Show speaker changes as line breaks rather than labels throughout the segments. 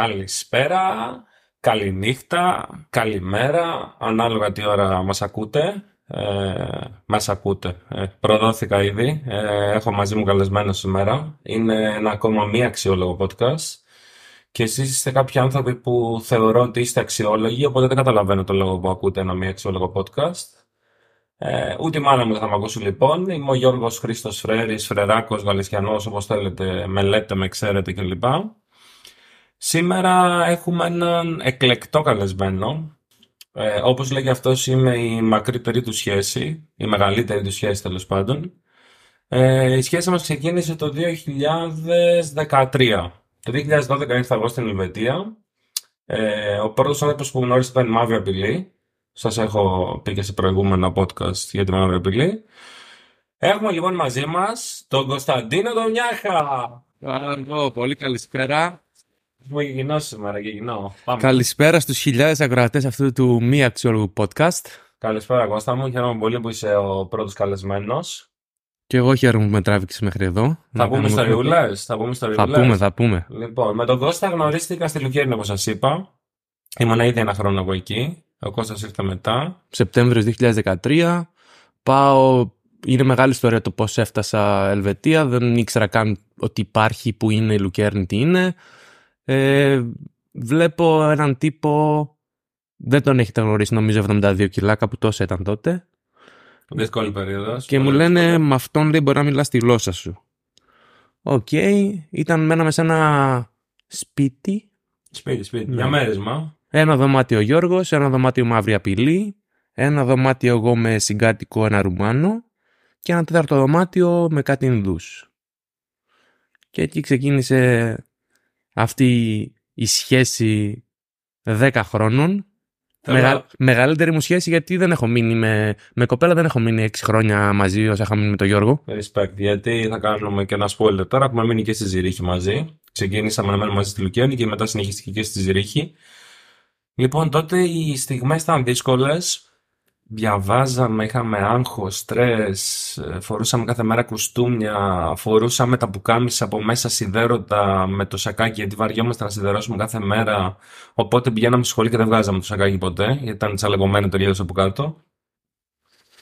Καλησπέρα, καληνύχτα, καλημέρα, ανάλογα τι ώρα μας ακούτε. Ε, μας ακούτε. Ε, προδόθηκα ήδη. Ε, έχω μαζί μου καλεσμένο σήμερα. Είναι ένα ακόμα μη αξιόλογο podcast. Και εσείς είστε κάποιοι άνθρωποι που θεωρώ ότι είστε αξιόλογοι, οπότε δεν καταλαβαίνω το λόγο που ακούτε ένα μη αξιόλογο podcast. Ε, ούτε η μάνα μου δεν θα με ακούσει λοιπόν. Είμαι ο Γιώργος Χρήστος Φρέρης, Φρεράκος, Γαλισιανός, όπως θέλετε, με λέτε, με ξέρετε κλπ. Σήμερα έχουμε έναν εκλεκτό καλεσμένο. Ε, όπως λέγει αυτός είμαι η μακρύτερη του σχέση, η μεγαλύτερη του σχέση τέλος πάντων. Ε, η σχέση μας ξεκίνησε το 2013. Το 2012 ήρθα εγώ στην Ελβετία. Ε, ο πρώτος άνθρωπος που γνώρισε ήταν η Μαύρη Απειλή. Σας έχω πει και σε προηγούμενα podcast για τη Μαύρη Απειλή. Έχουμε λοιπόν μαζί μας τον Κωνσταντίνο
Τον πολύ καλησπέρα.
Έχουμε γεγινό σήμερα, γεγινό.
Πάμε. Καλησπέρα στους χιλιάδες ακροατές αυτού του μη αξιόλογου podcast.
Καλησπέρα Κώστα μου, χαίρομαι πολύ που είσαι ο πρώτος καλεσμένος.
Και εγώ χαίρομαι που με τράβηξες μέχρι εδώ.
Θα πούμε ιστοριούλες, θα πούμε
Θα πούμε, θα πούμε.
Λοιπόν, με τον Κώστα γνωρίστηκα στη Λουκέρνη όπως σας είπα. Ήμουν ήδη ένα χρόνο από εκεί. Ο Κώστας ήρθε μετά.
Σεπτέμβριος 2013. Πάω είναι μεγάλη ιστορία το πώς έφτασα Ελβετία. Δεν ήξερα καν ότι υπάρχει, που είναι η Λουκέρνη, τι είναι. Ε, βλέπω έναν τύπο, δεν τον έχετε γνωρίσει νομίζω 72 κιλά, κάπου τόσο ήταν τότε.
Δύσκολη περίοδος.
Και μου λένε με αυτόν λέει μπορεί να μιλάς τη γλώσσα σου. OK, okay. ήταν μέναμε σε ένα σπίτι.
Σπίτι, σπίτι. Ναι. Διαμέρισμα.
Ένα δωμάτιο Γιώργος, ένα δωμάτιο μαύρη απειλή, ένα δωμάτιο εγώ με συγκάτοικο ένα Ρουμάνο και ένα τέταρτο δωμάτιο με κάτι Ινδούς. Και εκεί ξεκίνησε αυτή η σχέση 10 χρόνων. Μεγα... Μεγαλύτερη μου σχέση γιατί δεν έχω μείνει με, με κοπέλα, δεν έχω μείνει 6 χρόνια μαζί όσα είχα μείνει με τον Γιώργο.
Respect, γιατί θα κάνουμε και ένα spoiler τώρα. Έχουμε μείνει και στη Ζηρίχη μαζί. Ξεκίνησαμε να μένουμε μαζί στη Λουκιάνη και μετά συνεχίστηκε και στη Ζηρίχη. Λοιπόν, τότε οι στιγμές ήταν δύσκολες διαβάζαμε, είχαμε άγχος, στρες, φορούσαμε κάθε μέρα κουστούμια, φορούσαμε τα πουκάμισα από μέσα σιδέρωτα με το σακάκι γιατί βαριόμαστε να σιδερώσουμε κάθε μέρα οπότε πηγαίναμε στη σχολή και δεν βγάζαμε το σακάκι ποτέ γιατί ήταν τσαλεγωμένο το από κάτω.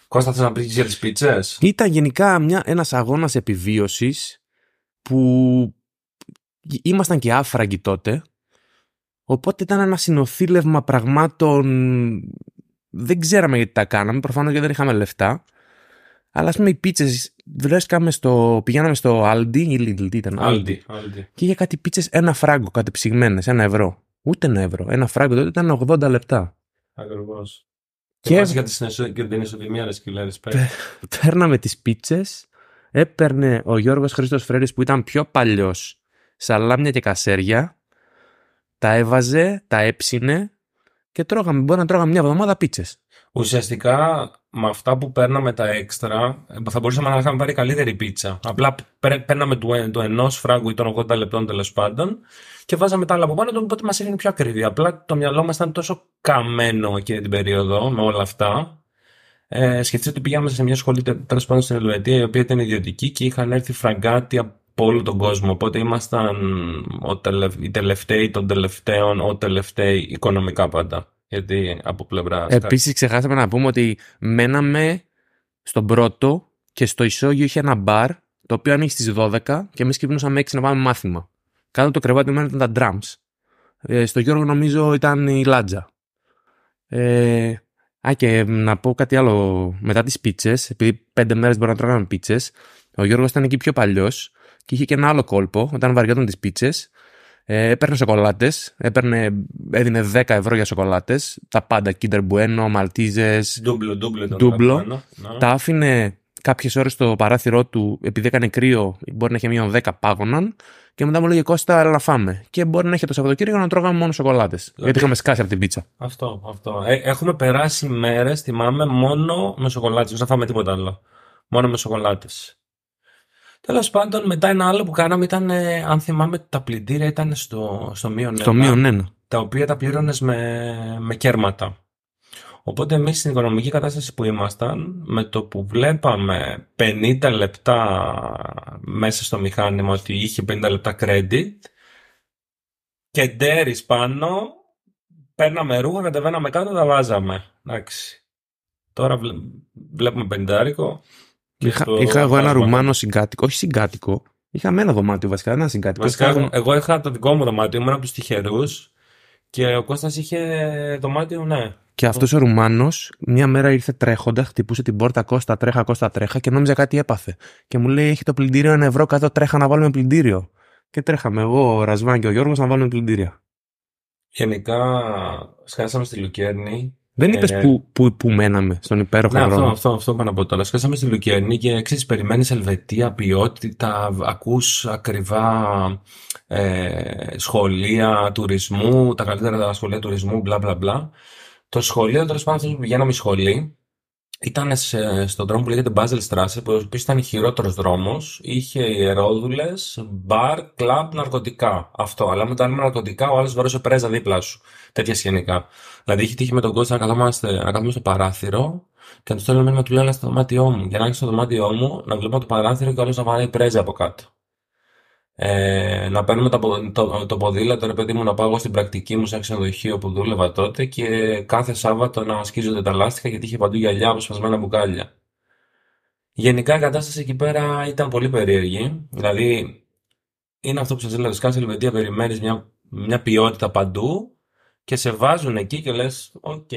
Κώστα θες να πεις για τις πίτσες;
Ήταν γενικά μια, ένας αγώνας επιβίωσης που ήμασταν και άφραγγοι τότε οπότε ήταν ένα συνοθήλευμα πραγμάτων δεν ξέραμε γιατί τα κάναμε, προφανώς γιατί δεν είχαμε λεφτά. Αλλά ας πούμε οι πίτσες, βρέσκαμε στο. Πηγαίναμε στο Aldi ή Lidl, τι ήταν.
Aldi.
Και είχε κάτι πίτσες ένα φράγκο κατεψυγμένε, ένα ευρώ. Ούτε ένα ευρώ. Ένα φράγκο τότε ήταν 80 λεπτά.
Ακριβώς. Και, και για την ισοτιμία, ρε σκυλέρες.
Παίρναμε τις πίτσες, έπαιρνε ο Γιώργος Χρήστος Φρέρης που ήταν πιο παλιός σαλάμια και κασέρια, τα έβαζε, τα έψινε και τρώγαμε, μπορεί να τρώγαμε μια εβδομάδα πίτσες.
Ουσιαστικά με αυτά που παίρναμε τα έξτρα, θα μπορούσαμε να είχαμε πάρει καλύτερη πίτσα. Απλά παίρναμε του, του ενός φράγκου ή των 80 λεπτών τέλος πάντων και βάζαμε τα άλλα από πάνω, οπότε μας έγινε πιο ακριβή. Απλά το μυαλό μας ήταν τόσο καμένο εκείνη την περίοδο με όλα αυτά. Ε, σκεφτείτε ότι πήγαμε σε μια σχολή τέλος πάντων στην Ελβετία, η οποία ήταν ιδιωτική και είχαν έρθει φραγκάτι από όλο τον κόσμο. Οπότε ήμασταν ο τελευ... οι τελευταίοι των τελευταίων, ο τελευταίοι οικονομικά πάντα. Γιατί από πλευρά.
Επίσης, ξεχάσαμε να πούμε ότι μέναμε στον πρώτο και στο ισόγειο είχε ένα μπαρ το οποίο ανοίγει στις 12 και εμείς ξυπνούσαμε 6 να πάμε μάθημα. Κάτω το κρεβάτι μου ήταν τα drums. Ε, στο Γιώργο νομίζω ήταν η λάτζα. Ε, α, και να πω κάτι άλλο μετά τις πίτσες, επειδή πέντε μέρες μπορεί να τρώγαμε πίτσες. Ο Γιώργος ήταν εκεί πιο παλιός και είχε και ένα άλλο κόλπο, όταν βαριόταν τις πίτσες, ε, έπαιρνε σοκολάτες, έδινε 10 ευρώ για σοκολάτες, τα πάντα, Kinder Bueno, Maltesers,
ντούμπλο, ντούμπλο,
ντούμπλο. Ναι. Τα άφηνε κάποιες ώρες στο παράθυρό του, επειδή έκανε κρύο, μπορεί να είχε μείον 10 πάγωναν, και μετά μου λέγε Κώστα, έλα να φάμε. Και μπορεί να είχε το Σαββατοκύριακο να τρώγαμε μόνο σοκολάτες. Γιατί είχαμε σκάσει από την πίτσα.
Αυτό, αυτό. Ε, έχουμε περάσει μέρες, θυμάμαι, μόνο με σοκολάτες. Δεν θα φάμε τίποτα άλλο. Μόνο με σοκολάτες. Τέλος πάντων, μετά ένα άλλο που κάναμε ήταν, ε, αν θυμάμαι, τα πλυντήρια ήταν στο, στο μείον
Στο μείον ένα.
Τα οποία τα πλήρωνες με, με κέρματα. Οπότε εμείς στην οικονομική κατάσταση που ήμασταν, με το που βλέπαμε 50 λεπτά μέσα στο μηχάνημα ότι είχε 50 λεπτά credit, και ντέρις πάνω. Παίρναμε ρούχα, κατεβαίναμε κάτω, τα βάζαμε. Εντάξει. Τώρα βλέ... βλέπουμε πεντάρικο. Και
Είχα,
στο
είχα εγώ ένα
βάζουμε.
ρουμάνο συγκάτοικο, όχι συγκάτοικο. Είχαμε ένα δωμάτιο βασικά, ένα συγκάτοικο.
Βασικά,
Είχα-
εγώ, εγώ είχα το δικό μου δωμάτιο, ήμουν από τους τυχερούς. Και ο Κώστας είχε δωμάτιο, ναι.
Και αυτός ο Ρουμάνος μια μέρα ήρθε τρέχοντας, χτυπούσε την πόρτα Κώστα, τρέχα, Κώστα, τρέχα και νόμιζα κάτι έπαθε. Και μου λέει: Έχει το πλυντήριο ένα ευρώ κάτω, τρέχα να βάλουμε πλυντήριο. Και τρέχαμε εγώ, ο Ρασβάν και ο Γιώργος να βάλουμε πλυντήρια.
Γενικά, σκάσαμε στη Λουκέρνη.
Δεν
Ε,
είπες που, που, που μέναμε, στον υπέροχο
Ναι, αυτό,
δρόμο.
αυτό, αυτό πάνω από τώρα. Σκάσαμε στη Λουκέρνη και ξέρεις, περιμένεις Ελβετία, ποιότητα, ακούς ακριβά ε, σχολεία τουρισμού, τα καλύτερα τα σχολεία τουρισμού, μπλα μπλα μπλα. Το σχολείο, τέλος πάντων, αυτό που πηγαίναμε σχολή, ήταν σε, στον δρόμο που λέγεται Basel Strasse, που επίσης ήταν χειρότερος δρόμος. Είχε ιερόδουλες, μπαρ, κλαμπ, ναρκωτικά. Αυτό. Αλλά με τα άλλα ναρκωτικά, ο άλλος βαρούσε πρέζα δίπλα σου. Τέτοια σκηνικά. Δηλαδή, είχε τύχει με τον Κώστα να καθόμαστε, να κάθομαι στο παράθυρο και να του στέλνω μήνυμα του λέω, «Έλα στο δωμάτιό μου. Για να έρθει στο δωμάτιό μου, να βλέπω το παράθυρο και ο άλλος να βαράει πρέζα από κάτω. Ε, να παίρνουμε το, πο- το, το ποδήλατο, ρε παιδί μου, να πάω εγώ στην πρακτική μου σε ένα ξενοδοχείο που δούλευα τότε και κάθε Σάββατο να σκίζονται τα λάστιχα γιατί είχε παντού γυαλιά από σπασμένα μπουκάλια. Γενικά η κατάσταση εκεί πέρα ήταν πολύ περίεργη. Δηλαδή, είναι αυτό που σας έλεγα, σκας σε Ελβετία, περιμένεις μια, μια ποιότητα παντού και σε βάζουν εκεί και λες, οκ,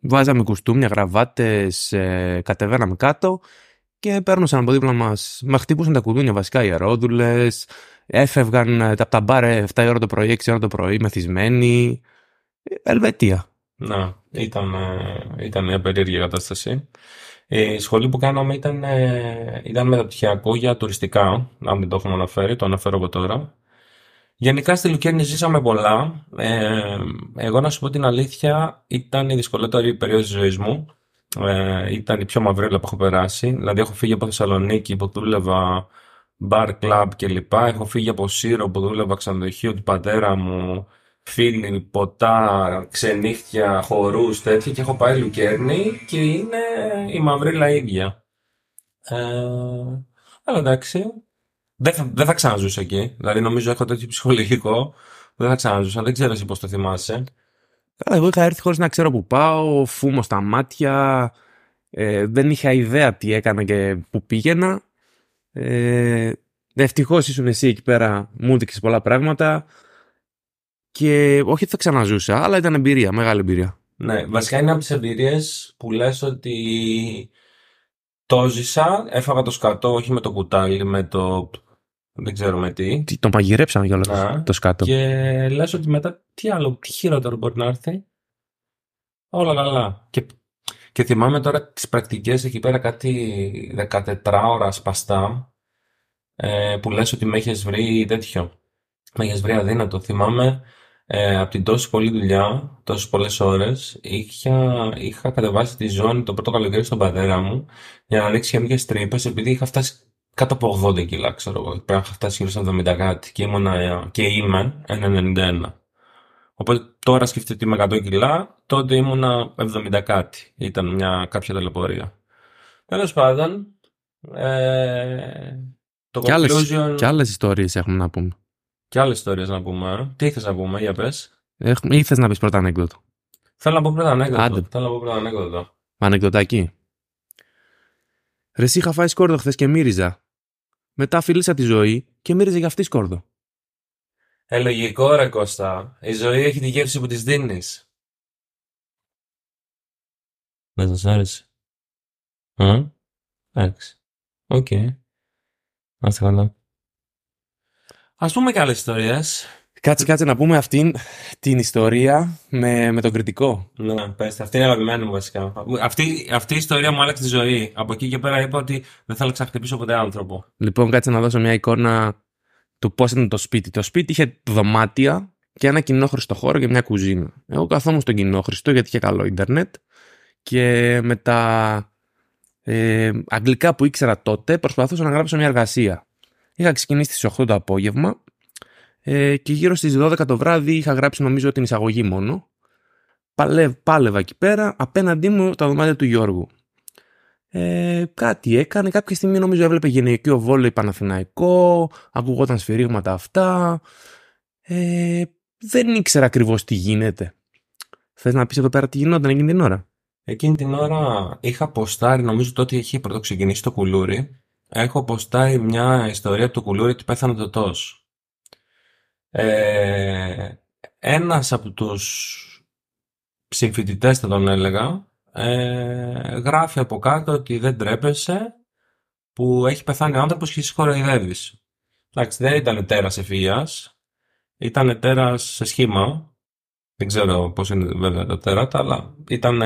Βάζαμε κουστούμια, γραβάτες, κατεβαίναμε κάτω και περνούσαν από δίπλα μας. Μα χτυπούσαν τα κουδούνια βασικά οι ιερόδουλες. Έφευγαν ε, από τα μπαρ ε, 7 η ώρα το πρωί, 6 η ώρα το πρωί, μεθυσμένοι. Ε, Ελβετία.
Να, ήταν, ε, ήταν μια περίεργη κατάσταση. Ε, Η σχολή που κάναμε ήταν, ε, ήταν μεταπτυχιακό για τουριστικά, αν δεν το έχουμε αναφέρει, το αναφέρω εγώ τώρα. Γενικά στη Λουκέρνη ζήσαμε πολλά. Ε, εγώ να σου πω την αλήθεια, ήταν η δυσκολότερη περίοδος της ζωής μου. Ε, ήταν η πιο μαυρίλα που έχω περάσει. Δηλαδή έχω φύγει από Θεσσαλονίκη που δούλευα bar club κλπ. Έχω φύγει από Σύρο που δούλευα ξενοδοχείο του πατέρα μου. Φίλοι, ποτά, ξενύχτια, χορούς, τέτοια και έχω πάει Λουκέρνη και είναι η μαυρίλα ίδια. Ε, αλλά εντάξει, δεν θα, δεν θα ξαναζούσα εκεί. Δηλαδή νομίζω έχω τέτοιο ψυχολογικό που δεν θα ξαναζούσα. Δεν ξέρω εσύ πώς το θυμάσαι.
Καλά, εγώ είχα έρθει χωρίς να ξέρω που πάω, φούμο στα μάτια, ε, δεν είχα ιδέα τι έκανα και που πήγαινα. Ε, Ευτυχώ ήσουν εσύ εκεί πέρα, μου έδειξε πολλά πράγματα. Και όχι ότι θα ξαναζούσα, αλλά ήταν εμπειρία, μεγάλη εμπειρία.
Ναι, βασικά είναι από τις εμπειρίες που λες ότι το ζήσα, έφαγα το σκατό όχι με το κουτάλι, με το δεν ξέρω με τι.
Τι, το μαγειρέψαμε κιόλας
Ναι.
το σκάτω.
Και λες ότι μετά τι άλλο, τι χειρότερο μπορεί να έρθει. Όλα καλά. Και, και θυμάμαι τώρα τις πρακτικές εκεί πέρα κάτι 14 ώρα σπαστά ε, που λες ότι με έχεις βρει τέτοιο. Με έχεις βρει αδύνατο. Θυμάμαι ε, από την τόση πολλή δουλειά, τόσες πολλές ώρες, είχα, είχα κατεβάσει τη ζώνη το πρώτο καλοκαίρι στον πατέρα μου για να ανοίξει χεμικές τρύπες επειδή είχα φτάσει κάτω από 80 κιλά, ξέρω εγώ. Πρέπει να είχα φτάσει γύρω στα 70 κάτι και, ήμουνα, ε, και είμαι 1,91. Οπότε τώρα σκεφτείτε ότι είμαι 100 κιλά, τότε ήμουνα 70 κάτι. Ήταν μια κάποια ταλαιπωρία. Τέλος πάντων, ε, το
Και άλλες,
conclusion...
και άλλες ιστορίες έχουμε να πούμε.
Και άλλες ιστορίες να πούμε. ε. Τι θες να πούμε, για πες.
Έχουμε, ή θες να πεις πρώτα ανέκδοτο.
Θέλω να πω πρώτα ανέκδοτο.
Άντε.
Θέλω να πω πρώτα ανέκδοτο.
Ανεκδοτάκι. Ρε εσύ είχα φάει σκόρδο χθες και μύριζα. Μετά φίλησα τη Ζωή και μύριζε και αυτή σκόρδο.
Ε, λογικό ρε Κώστα. Η ζωή έχει τη γεύση που της δίνεις. Δεν σας άρεσε. Α, εντάξει. Οκ. Να είστε καλά. Ας πούμε και άλλες ιστορίες.
Κάτσε, κάτσε να πούμε αυτήν την ιστορία με, με τον κριτικό.
Ναι, πες, αυτή είναι αγαπημένη μου βασικά. Αυτή, αυτή η ιστορία μου άλλαξε τη ζωή. Από εκεί και πέρα είπα ότι δεν θα ξαναχτυπήσω ποτέ άνθρωπο.
Λοιπόν, κάτσε να δώσω μια εικόνα του πώς ήταν το σπίτι. Το σπίτι είχε δωμάτια και ένα κοινόχρηστο χώρο και μια κουζίνα. Εγώ καθόμουν στον κοινόχρηστο γιατί είχε καλό ίντερνετ και με τα ε, αγγλικά που ήξερα τότε προσπαθούσα να γράψω μια εργασία. Είχα ξεκινήσει στις 8 το απόγευμα ε, και γύρω στις 12 το βράδυ είχα γράψει νομίζω την εισαγωγή μόνο. Παλε, πάλευα εκεί πέρα, απέναντί μου τα δωμάτια του Γιώργου. Ε, κάτι έκανε, κάποια στιγμή νομίζω έβλεπε γυναικείο βόλεϊ Παναθηναϊκό, ακουγόταν σφυρίγματα αυτά. Ε, δεν ήξερα ακριβώς τι γίνεται. Θες να πεις εδώ πέρα τι γινόταν εκείνη την ώρα;
Εκείνη την ώρα είχα ποστάρει, νομίζω τότε είχε πρώτο ξεκινήσει το κουλούρι. Έχω ποστάρει μια ιστορία του κουλούρι ότι πέθανε το τός. Ε, ένας από τους συμφοιτητές θα τον έλεγα ε, γράφει από κάτω ότι δεν τρέπεσαι που έχει πεθάνει ο άνθρωπος και εσύ χοροϊδεύεις. Εντάξει, δεν ήταν τέρας ευφυΐας, ήταν τέρας σε σχήμα. Δεν ξέρω πώς είναι βέβαια τα τέρατα, αλλά ήταν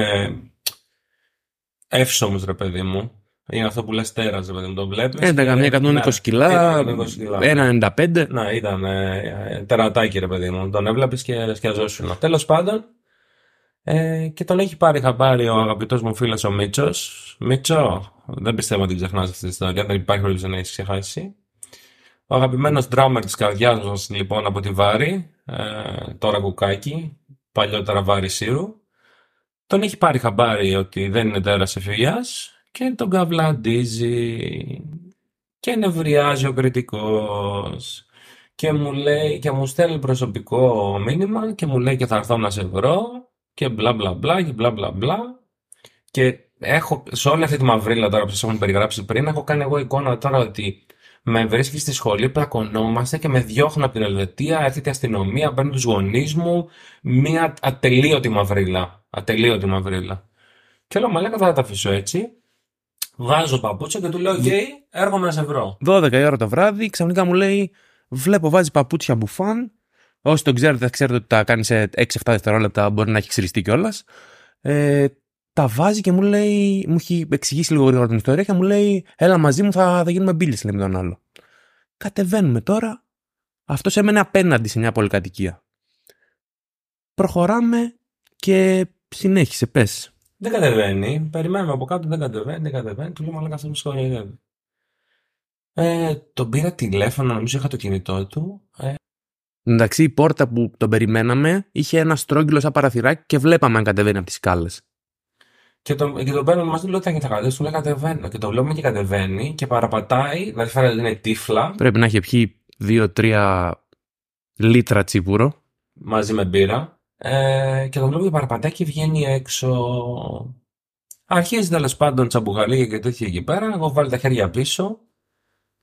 εύσωμος ρε παιδί μου. Είναι αυτό που λες τέρας ρε παιδί μου, το βλέπεις.
Ήταν καμιά 120 κιλά, 1,95.
Ναι, ήταν ε, τερατάκι ρε παιδί μου. Τον έβλεπες και σκιαζόσουν. Τέλος πάντων, ε, και τον έχει πάρει χαμπάρι ο αγαπητός μου φίλος ο Μίτσος. Μίτσο, δεν πιστεύω ότι ξεχνάς αυτή την ιστορία, δεν υπάρχει περίπτωση να έχεις ξεχάσει. Ο αγαπημένος drummer της καρδιάς μας λοιπόν από τη Βάρη, ε, τώρα κουκάκι, παλιότερα Βάρη Σύρου, τον έχει πάρει χαμπάρι ότι δεν είναι τέρας ευφυία και τον καβλαντίζει και νευριάζει ο κριτικός. Και μου λέει και μου στέλνει προσωπικό μήνυμα και μου λέει και θα έρθω να σε βρω και μπλα μπλα μπλα και μπλα μπλα μπλα. Και έχω, σε όλη αυτή τη μαυρίλα τώρα που σας έχουν περιγράψει πριν, έχω κάνει εγώ εικόνα τώρα ότι με βρίσκει στη σχολή, πλακωνόμαστε και με διώχνουν από την Ελβετία, έρχεται η αστυνομία, παίρνει τους γονείς μου. Μία ατελείωτη μαυρίλα. Ατελείωτη μαυρίλα. Και λέω, μα λέγα θα τα αφήσω έτσι. Βάζω παπούτσια και του λέω, Γκέι, έρχομαι να σε βρω.
12 η ώρα το βράδυ, ξαφνικά μου λέει, Βλέπω, βάζει παπούτσια μπουφάν Όσοι το ξέρετε, θα ξέρετε ότι τα κάνει σε 6-7 δευτερόλεπτα, μπορεί να έχει ξυριστεί κιόλας. Ε, τα βάζει και μου λέει, μου έχει εξηγήσει λίγο γρήγορα την ιστορία και μου λέει, Έλα μαζί μου, θα, θα γίνουμε μπύλε, λέει με τον άλλο. Κατεβαίνουμε τώρα. Αυτός έμενε απέναντι σε μια πολυκατοικία. Προχωράμε και συνέχισε, πες.
Δεν κατεβαίνει. Περιμένουμε από κάτω, δεν κατεβαίνει, δεν κατεβαίνει. Του λέω, Μαλάκα αυτό μου Ε, τον πήρα τηλέφωνο, νομίζω είχα το κινητό του. Ε,
Εντάξει, η πόρτα που τον περιμέναμε είχε ένα στρόγγυλο σαν παραθυράκι και βλέπαμε αν κατεβαίνει από τις σκάλες.
Και τον, και τον παίρνω μαζί, του λέω: Θα κατεβαίνει, του λέει κατεβαίνω. Και το βλέπουμε και κατεβαίνει και παραπατάει, δηλαδή φαίνεται ότι είναι τύφλα.
Πρέπει να έχει πιει 2-3 λίτρα τσίπουρο.
Μαζί με μπύρα. Ε, και τον βλέπω και παραπατάει και βγαίνει έξω. Αρχίζει τέλος πάντων τσαμπουγαλία και τέτοια εκεί πέρα. Εγώ βάλω τα χέρια πίσω.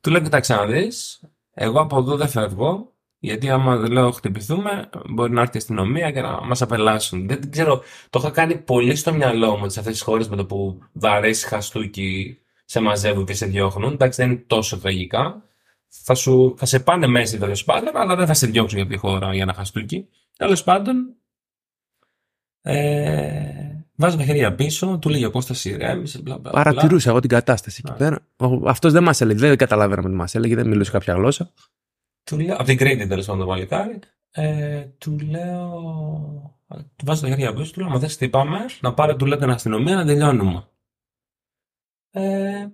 Του λέω: Κοιτάξτε να δεις. Εγώ από εδώ δεν φεύγω. Γιατί άμα λέω χτυπηθούμε, μπορεί να έρθει η αστυνομία και να μας απελάσουν. Δεν ξέρω, το είχα κάνει πολύ στο μυαλό μου σε αυτές τις χώρες με το που βαρέσει χαστούκι, σε μαζεύουν και σε διώχνουν. Εντάξει, δεν είναι τόσο τραγικά. Θα, σου, θα σε πάνε μέσα τέλος πάντων, αλλά δεν θα σε διώξουν για τη χώρα για ένα χαστούκι. Τέλος πάντων, ε, βάζω τα χέρια πίσω, του λέει ο Κώστα ηρέμησε, μπλα μπλα.
Παρατηρούσα εγώ την κατάσταση εκεί πέρα. Αυτός δεν μας έλεγε, δεν καταλάβαιναμε τι μας έλεγε, δεν μιλούσε κάποια γλώσσα.
Του λέω, από την Κρήτη τέλος πάντων το παλικάρι, ε, του λέω, του βάζω τα χέρια πίσω, του λέω, μα δεν χτυπάμε, να πάρε του λέω την αστυνομία να τελειώνουμε. Ε,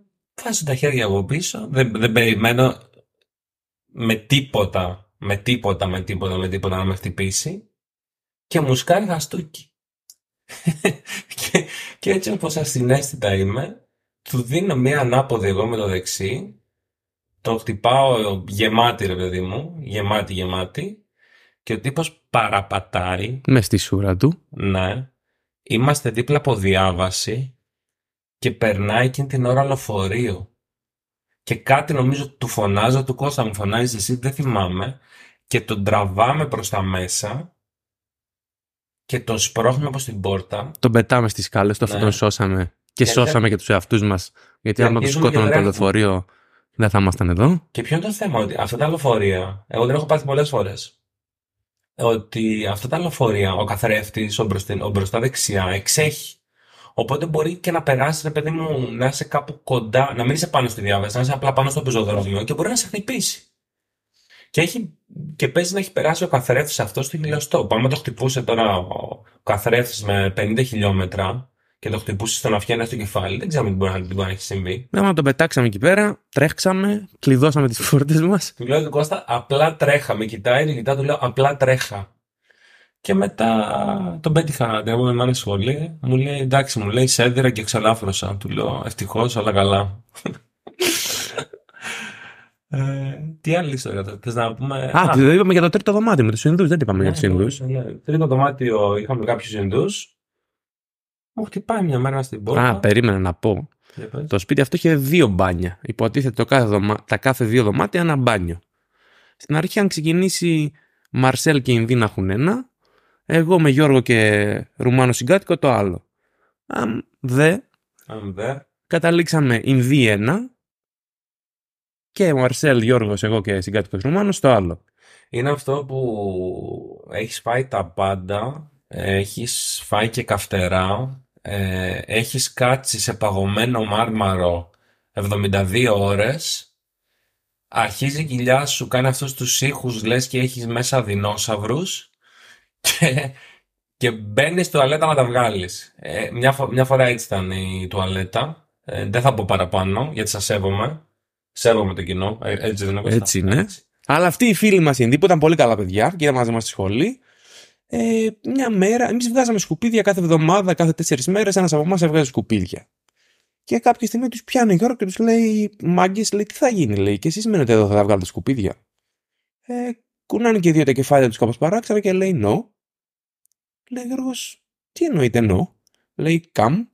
βάζω τα χέρια από πίσω, δεν, δεν περιμένω με τίποτα, με τίποτα, με τίποτα, με τίποτα να με χτυπήσει και μου σκάει χαστούκι. και, και έτσι όπως ασυναίσθητα είμαι, του δίνω μία ανάποδη εγώ με το δεξί το χτυπάω γεμάτη ρε παιδί μου, γεμάτη γεμάτη και ο τύπος παραπατάει.
Με στη σούρα του.
Ναι. Είμαστε δίπλα από διάβαση και περνάει εκείνη την ώρα λοφορείο. Και κάτι νομίζω του φωνάζω, του Κώστα μου φωνάζεις εσύ, δεν θυμάμαι. Και τον τραβάμε προς τα μέσα και τον σπρώχνουμε από την πόρτα.
Τον πετάμε στις σκάλες, το ναι. τον σώσαμε. Και, και σώσαμε και τους εαυτούς μας. Γιατί άμα τους σκότωνε το λεωφορείο δεν θα ήμασταν εδώ.
Και ποιο είναι το θέμα, ότι αυτά τα λεωφορεία, εγώ δεν έχω πάθει πολλές φορές. Ότι αυτά τα λεωφορεία, ο καθρέφτης, ο, ο μπροστά δεξιά, εξέχει. Οπότε μπορεί και να περάσει, ρε παιδί μου, να είσαι κάπου κοντά, να μην είσαι πάνω στη διάβαση, να είσαι απλά πάνω στο πεζοδρόμιο και μπορεί να σε χτυπήσει. Και, έχει, και παίζει να έχει περάσει ο καθρέφτης αυτό στο χιλιοστό. Πάμε το χτυπούσε τώρα ο καθρέφτης με 50 χιλιόμετρα, και το χτυπούσες στον αυγένα στο κεφάλι. Δεν ξέρουμε τι μπορεί, τι μπορεί να έχει συμβεί.
Ναι, μα τον πετάξαμε εκεί πέρα, τρέχξαμε, κλειδώσαμε τις φόρτε μας.
Του λέω του Κώστα, απλά τρέχαμε. Κοιτάει, κοιτά, του λέω, απλά τρέχα. Και μετά τον πέτυχα την επόμενη μέρα σχολή. Μου λέει, εντάξει, μου λέει, σέδερα και ξαλάφρωσα. Του λέω, ευτυχώς, όλα καλά. Ε, τι άλλη ιστορία τώρα, θες να πούμε;
Α, δεν είπαμε για το τρίτο δωμάτιο με τους Ινδούς. Δεν είπαμε για
ναι,
του Ινδούς.
ναι, ναι. Τρίτο δωμάτιο είχαμε κάποιους Ινδούς. Μου χτυπάει μια μέρα στην πόρτα.
Α, περίμενα να πω.
Για πες.
Το σπίτι αυτό είχε δύο μπάνια. Υποτίθεται το κάθε δωμα... τα κάθε δύο δωμάτια ένα μπάνιο. Στην αρχή, αν ξεκινήσει Μαρσέλ και Ινδί να έχουν ένα, εγώ με Γιώργο και Ρουμάνο συγκάτοικο το άλλο. Αν δε,
Αν δε.
καταλήξαμε Ινδί ένα και Μαρσέλ, Γιώργος, εγώ και συγκάτοικος Ρουμάνος το άλλο.
Είναι αυτό που έχεις φάει τα πάντα, ε, έχεις φάει και καυτερά, ε, έχεις κάτσει σε παγωμένο μάρμαρο 72 ώρες, αρχίζει η κοιλιά σου, κάνει αυτούς τους ήχους, λες και έχεις μέσα δεινόσαυρους και, και μπαίνεις στο τουαλέτα να τα βγάλεις. Ε, μια, φο- μια φορά έτσι ήταν η τουαλέτα, ε, δεν θα πω παραπάνω γιατί σας σέβομαι. Σέβομαι το κοινό, ε, έτσι δεν είναι Κώστα;
Έτσι είναι. Αλλά αυτοί οι φίλοι μας Ινδοί που ήταν πολύ καλά παιδιά και ήταν μαζί μας στη σχολή, ε, μια μέρα, εμείς βγάζαμε σκουπίδια κάθε εβδομάδα, κάθε τέσσερις μέρες, ένας από εμάς έβγαζε σκουπίδια. Και κάποια στιγμή τους πιάνει ο Γιώργο και τους λέει, μάγκες, λέει, τι θα γίνει, λέει, και εσείς μένετε εδώ, θα τα βγάλετε σκουπίδια. Ε, κουνάνε και οι δύο τα κεφάλια τους κάπως παράξενα και λέει, no. Λέει ο Γιώργος, τι εννοείται no. Λέει, come.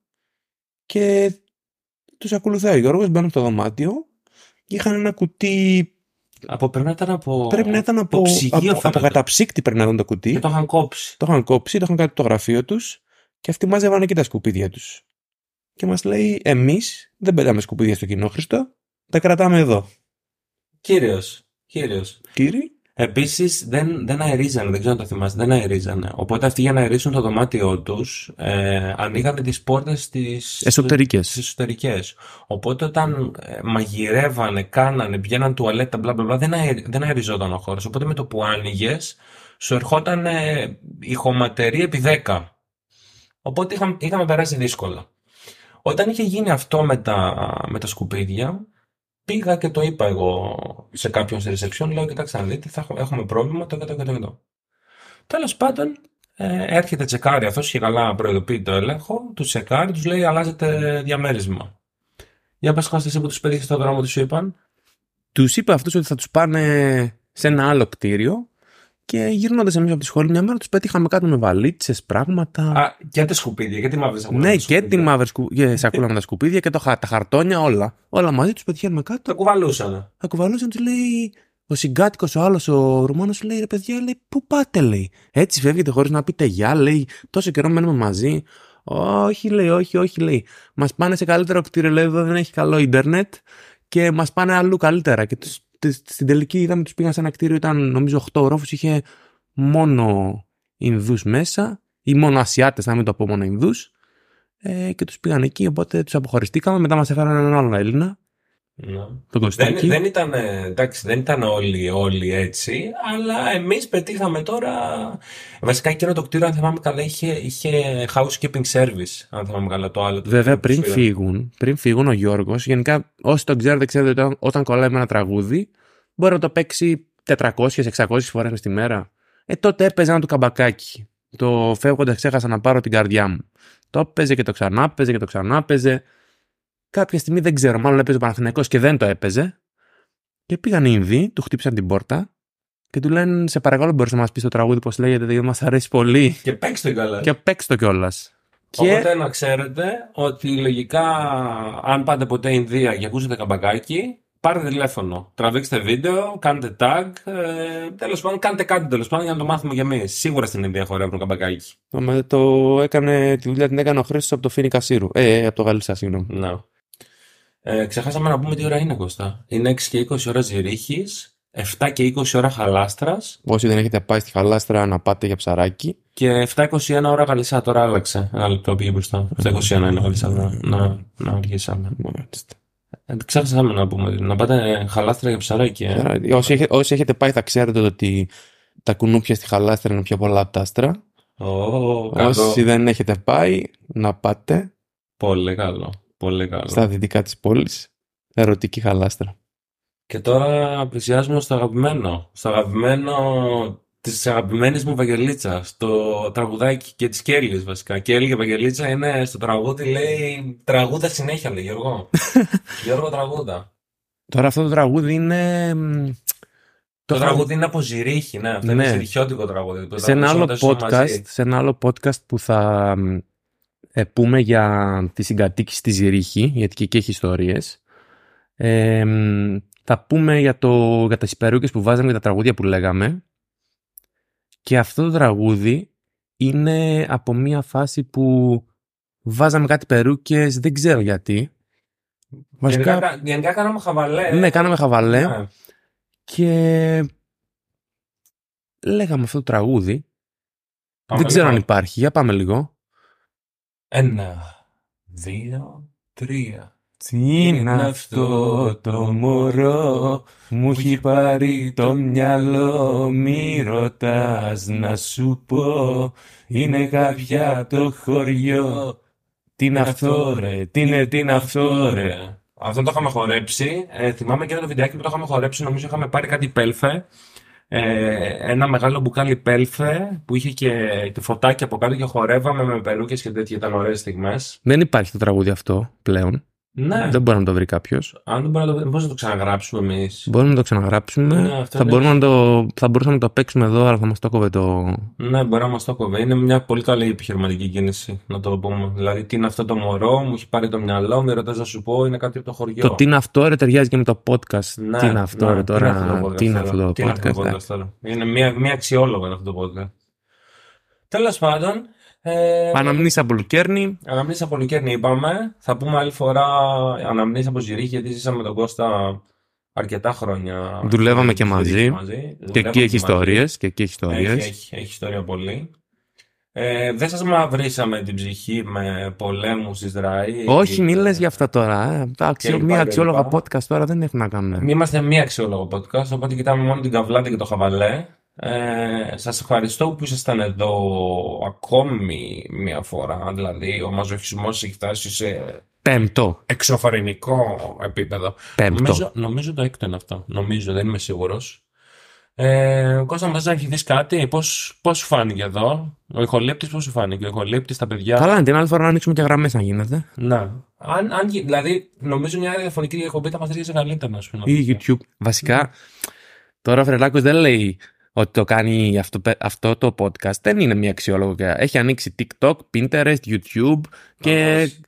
Και τους ακολουθάει ο Γιώργος, μπαίνουν στο δωμάτιο και είχαν ένα κουτί
Από πρέπει να ήταν από.
Πρέπει να ήταν από,
ψυγείο,
από, από
φαίνεται.
καταψύκτη πρέπει να ήταν το κουτί.
Και το είχαν κόψει.
Το είχαν κόψει, το είχαν κάνει το γραφείο τους και αυτοί μάζευαν εκεί τα σκουπίδια τους. Και μας λέει, εμείς δεν πετάμε σκουπίδια στο κοινόχρηστο, τα κρατάμε εδώ.
Κύριος. Κύριος.
Κύριε,
Επίσης δεν, δεν αερίζανε, δεν ξέρω αν το θυμάστε, δεν αερίζανε. Οπότε αυτοί για να αερίσουν το δωμάτιό τους ε, ανοίγανε τις πόρτες στι
εσωτερικές.
στις εσωτερικές. Οπότε όταν ε, μαγειρεύανε, κάνανε, βγαίναν τουαλέτα, μπλα μπλα μπλα, δεν, αε, δεν αεριζόταν ο χώρος. Οπότε με το που άνοιγες, σου ερχόταν ε, η χωματερή επί 10. Οπότε είχαμε, είχαμε περάσει δύσκολα. Όταν είχε γίνει αυτό με τα, με τα σκουπίδια, πήγα και το είπα εγώ σε κάποιον στη reception, λέω, κοιτάξτε να δείτε, θα έχουμε- έχουμε πρόβλημα, το και το και το και το. Τέλος πάντων, ε, έρχεται τσεκάρει αυτός, είχε καλά προειδοποιεί το έλεγχο, του τσεκάρει, τους λέει αλλάζετε διαμέρισμα. Για πες Κώστα, εσύ που τους πέτυχες στον δρόμο, τι σου είπαν.
Τους είπε αυτούς ότι θα τους πάνε σε ένα άλλο κτίριο και γυρνώντας εμείς από τη σχολή μια μέρα τους πετύχαμε κάτω με βαλίτσες, πράγματα.
Α, και τα σκουπίδια, γιατί μαύρες σακούλα
ναι,
με
και
σκουπίδια;
τη μαύρη σκου... και σακούλα με τα σκουπίδια και το, χα- τα χαρτόνια, όλα. Όλα μαζί τους πετυχαίνουμε κάτω.
Τα κουβαλούσανε.
Θα κουβαλούσαν, τους λέει. Ο συγκάτοικος, ο άλλος, ο Ρουμάνος, λέει: Ρε παιδιά, λέει, πού πάτε, λέει. Έτσι φεύγετε χωρίς να πείτε γεια, λέει. Τόσο καιρό μένουμε μαζί. Όχι, λέει, όχι, όχι, λέει. Μας πάνε σε καλύτερο κτίριο, λέει, εδώ δεν έχει καλό ίντερνετ και μας πάνε αλλού καλύτερα. Και τους, τις- στην τελική είδαμε τους πήγαν σε ένα κτίριο, ήταν νομίζω 8 ορόφους, είχε μόνο Ινδούς μέσα ή μόνο Ασιάτες, να μην το πω μόνο Ινδούς. Ε, και τους πήγαν εκεί, οπότε τους αποχωριστήκαμε. Μετά μας έφεραν έναν άλλον Έλληνα,
Ναι.
τον
Δεν,
Κωστάκη.
δεν, ήταν, ε, εντάξει, δεν ήταν όλοι, όλοι έτσι, αλλά εμείς πετύχαμε τώρα. Βασικά εκείνο το κτίριο, αν θυμάμαι καλά, είχε, είχε housekeeping service. Αν θυμάμαι καλά το άλλο. το
Βέβαια,
κτίριο που
πριν
σου είδα.
φύγουν, πριν φύγουν ο Γιώργος, γενικά όσοι τον ξέρετε, ξέρετε ότι όταν, όταν κολλάει με ένα τραγούδι, μπορεί να το παίξει 400-600 φορές τη μέρα. Ε, τότε έπαιζε ένα του καμπακάκι. Το φεύγοντας ξέχασα να πάρω την καρδιά μου. Το έπαιζε και το ξανά έπαιζε και το ξανά έπαιζε. Κάποια στιγμή δεν ξέρω, μάλλον έπαιζε ο Παναθηναϊκός και δεν το έπαιζε. Και πήγαν οι Ινδοί, του χτύπησαν την πόρτα και του λένε: Σε παρακαλώ, μπορείς να μας πεις το τραγούδι πώς λέγεται, γιατί μας αρέσει πολύ.
Και παίξτε το καλά.
και παίξει το κιόλας. Και
Οπότε να ξέρετε ότι λογικά, αν πάτε ποτέ Ινδία και ακούσετε καμπακάκι, πάρτε τηλέφωνο. Τραβήξτε βίντεο, κάντε tag. Ε, τέλος πάντων, κάντε κάτι τέλος πάντων για να το μάθουμε κι εμείς. Σίγουρα στην Ινδία χορεύουν καμπακάκι.
Το, με- το έκανε, τη δουλειά την έκανε ο Χρήστος από το Φίνικα Σύρου. Ε, από το Γαλλίσα, συγγνώμη.
Να. Ε, ξεχάσαμε να πούμε τι ώρα είναι, Κώστα. Είναι 6 και 20 ώρα Ζηρίχης, 7 και 20 ώρα Χαλάστρας
Όσοι δεν έχετε πάει στη Χαλάστρα να πάτε για ψαράκι.
και 7-21 ώρα Γαλισά. Τώρα άλλαξε. Ένα λεπτό πήγε μπροστά. 7-21 είναι Γαλισά. Να, να, να αργήσαμε.
Μάλιστα.
Ε, ξέχασαμε να πούμε. Να πάτε χαλάστρα για ψαράκι. Ε.
Ψαράκι. Όσοι, έχετε, όσοι έχετε πάει θα ξέρετε ότι τα κουνούπια στη Χαλάστρα είναι πιο πολλά από τα άστρα.
Ω, καλό.
Όσοι δεν έχετε πάει να πάτε
Πολύ καλό. Πολύ καλό.
στα δυτικά της πόλης. Ερωτική Χαλάστρα.
Και τώρα πλησιάζουμε στο αγαπημένο. Στο αγαπημένο της αγαπημένης μου Βαγγελίτσα. Στο τραγουδάκι και της Κέλλης βασικά. Κέλλη και Βαγγελίτσα είναι στο τραγούδι, λέει. Τραγούδα συνέχεια, λέει Γιώργο. Γιώργο, τραγούδα.
Τώρα αυτό το τραγούδι είναι. μ,
Το
είχα-
τραγούδι είναι από Ζηρίχη, ναι. Αυτό
Ναι.
είναι ζηριχιώτικο τραγούδι. Το
σε ένα άλλο
τραγουδήσαμε
podcast,
μαζί.
σε ένα άλλο podcast που θα μ, ε, πούμε για τη συγκατοίκηση στη Ζηρίχη, γιατί και εκεί έχει ιστορίες. Ε, μ, θα πούμε για, το, για τις περούκες που βάζαμε και τα τραγούδια που λέγαμε. Και αυτό το τραγούδι είναι από μια φάση που βάζαμε κάτι περούκες, δεν ξέρω γιατί. Βασικά,
Γενικά, γενικά κάναμε χαβαλέ.
ναι, κάναμε χαβαλέ
Ναι.
και λέγαμε αυτό το τραγούδι.
Πάμε
δεν ξέρω αν
λίγο.
υπάρχει. Για πάμε λίγο.
Ένα, δύο, τρία.
Τι είναι αυτό το μωρό μου έχει πάρει το μυαλό; μη ρωτάς να σου πω είναι κάποια από το χωριό Τι είναι αυτό ρε, τι είναι, τι είναι αυτό ρε;
Αυτό το είχαμε χορέψει. Ε, θυμάμαι και το βιντεάκι που το είχαμε χορέψει. Νομίζω είχαμε πάρει κάτι πέλφε. Ε, ένα μεγάλο μπουκάλι πέλφε που είχε και, και φωτάκι από κάτω και χορεύαμε με περούκες και τέτοια. Ήταν ωραίες στιγμές.
Δεν υπάρχει το τραγούδι αυτό πλέον
Ναι.
Δεν μπορεί να το βρει κάποιος.
Αν δεν μπορούμε να το, πώς να το ξαναγράψουμε εμείς;
Μπορούμε να το ξαναγράψουμε.
Ναι, αυτό
θα,
είναι-
μπορούμε να το, θα μπορούσαμε να το παίξουμε εδώ, αλλά θα μας το κόβε το.
Ναι, μπορεί να μας το κόβει. Είναι μια πολύ καλή επιχειρηματική κίνηση, να το πούμε. Δηλαδή, τι είναι αυτό το μωρό, μου έχει πάρει το μυαλό, με ρωτάς να σου πω, είναι κάτι από το χωριό.
Το τι είναι αυτό, ρε, ταιριάζει και με το podcast.
Ναι,
τι είναι αυτό,
ναι,
ρε,
τι είναι αυτό
τώρα.
το podcast
Τι είναι
τώρα,
αυτό το
τι είναι αυτό
podcast.
το
ε.
podcast τώρα. Είναι μια, μια αξιόλογο είναι αυτό το podcast. Τέλος πάντων, ε,
Αναμνήσεις από Λουκέρνη.
αναμνήσεις από Λουκέρνη είπαμε. Θα πούμε άλλη φορά αναμνήσεις από Ζηρίχη, γιατί ζήσαμε με τον Κώστα αρκετά χρόνια.
Δουλεύαμε και
στη
μαζί.
Ζηρίχη
Και
Δουλεύαμε
εκεί έχει
μαζί.
ιστορίες. Και εκεί έχει
Έχει,
ιστορίες.
έχει, έχει ιστορία πολύ. Ε, δεν σας μαυρίσαμε την ψυχή με πολέμους Ισραήλ.
Όχι, μη λες για αυτά τώρα. ε. Τα αξιο-
λοιπά,
Μία
και
αξιόλογα
λοιπά.
podcast τώρα δεν έχουν να κάνουν.
Μη είμαστε μία αξιόλογο podcast, οπότε κοιτάμε μόνο την καβλάτη και το χαβαλέ. Ε, σας ευχαριστώ που ήσασταν εδώ ακόμη μία φορά. Δηλαδή, ο μαζοχισμός έχει φτάσει σε
Πέμπτο.
εξωφαρινικό επίπεδο.
Πέμπτο.
Νομίζω, νομίζω το έκτο είναι αυτό. Νομίζω, δεν είμαι σίγουρος. Ε, Κώστα, μας να έχεις δεις κάτι, πώς, πώς σου φάνηκε εδώ, ο ηχολήπτης πώς σου φάνηκε, ο ηχολήπτης, τα παιδιά;
Καλά, είναι την άλλη φορά να ανοίξουμε και γραμμές αν γίνεται.
Ναι. Αν, αν, γι- δηλαδή, νομίζω μια διαφωνική εκπομπή θα μας ρίξει καλύτερα, να σου πω.
Ή YouTube. Βασικά, τώρα ο Φρελάκος δεν λέει ότι το κάνει αυτό, αυτό το podcast. Δεν είναι μια αξιόλογο. και- Έχει ανοίξει TikTok, Pinterest, YouTube και
Βεβαίως.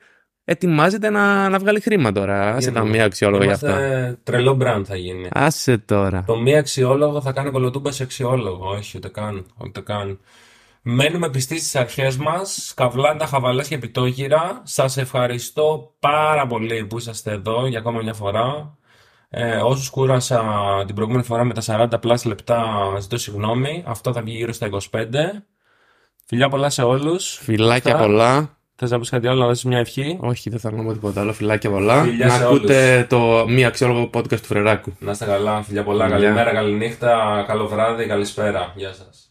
ετοιμάζεται να, να βγάλει χρήμα τώρα. Άσε τα
Είμαστε-
μία αξιόλογα γι' αυτό.
Είμαστε τρελό brand θα γίνει.
Άσε τώρα.
Το μη αξιόλογο θα κάνει κολοτούμπας σε αξιόλογο. Όχι, ούτε καν. Ούτε καν. Μένουμε πιστοί στις αρχές μας, καβλάντα, χαβαλές και επιτόκυρα. Σας ευχαριστώ πάρα πολύ που είσαστε εδώ για ακόμα μια φορά. Ε, όσους κούρασα την προηγούμενη φορά με τα 40 πλάς λεπτά, ζητώ συγγνώμη. Αυτό θα βγει γύρω στα 25. Φιλιά πολλά σε όλους.
Φιλάκια
Αυτά.
πολλά.
Θες να πεις κάτι άλλο, να δώσεις μια ευχή;
Όχι, δεν θέλω να πω τίποτα άλλο. Φιλάκια πολλά.
Φιλιά
να
σε
ακούτε το μία αξιόλογο podcast του Φρεράκου.
Να είστε καλά, φιλιά πολλά.
Φιλιά.
Καλημέρα, καληνύχτα, καλό βράδυ, καλησπέρα. Γεια σας.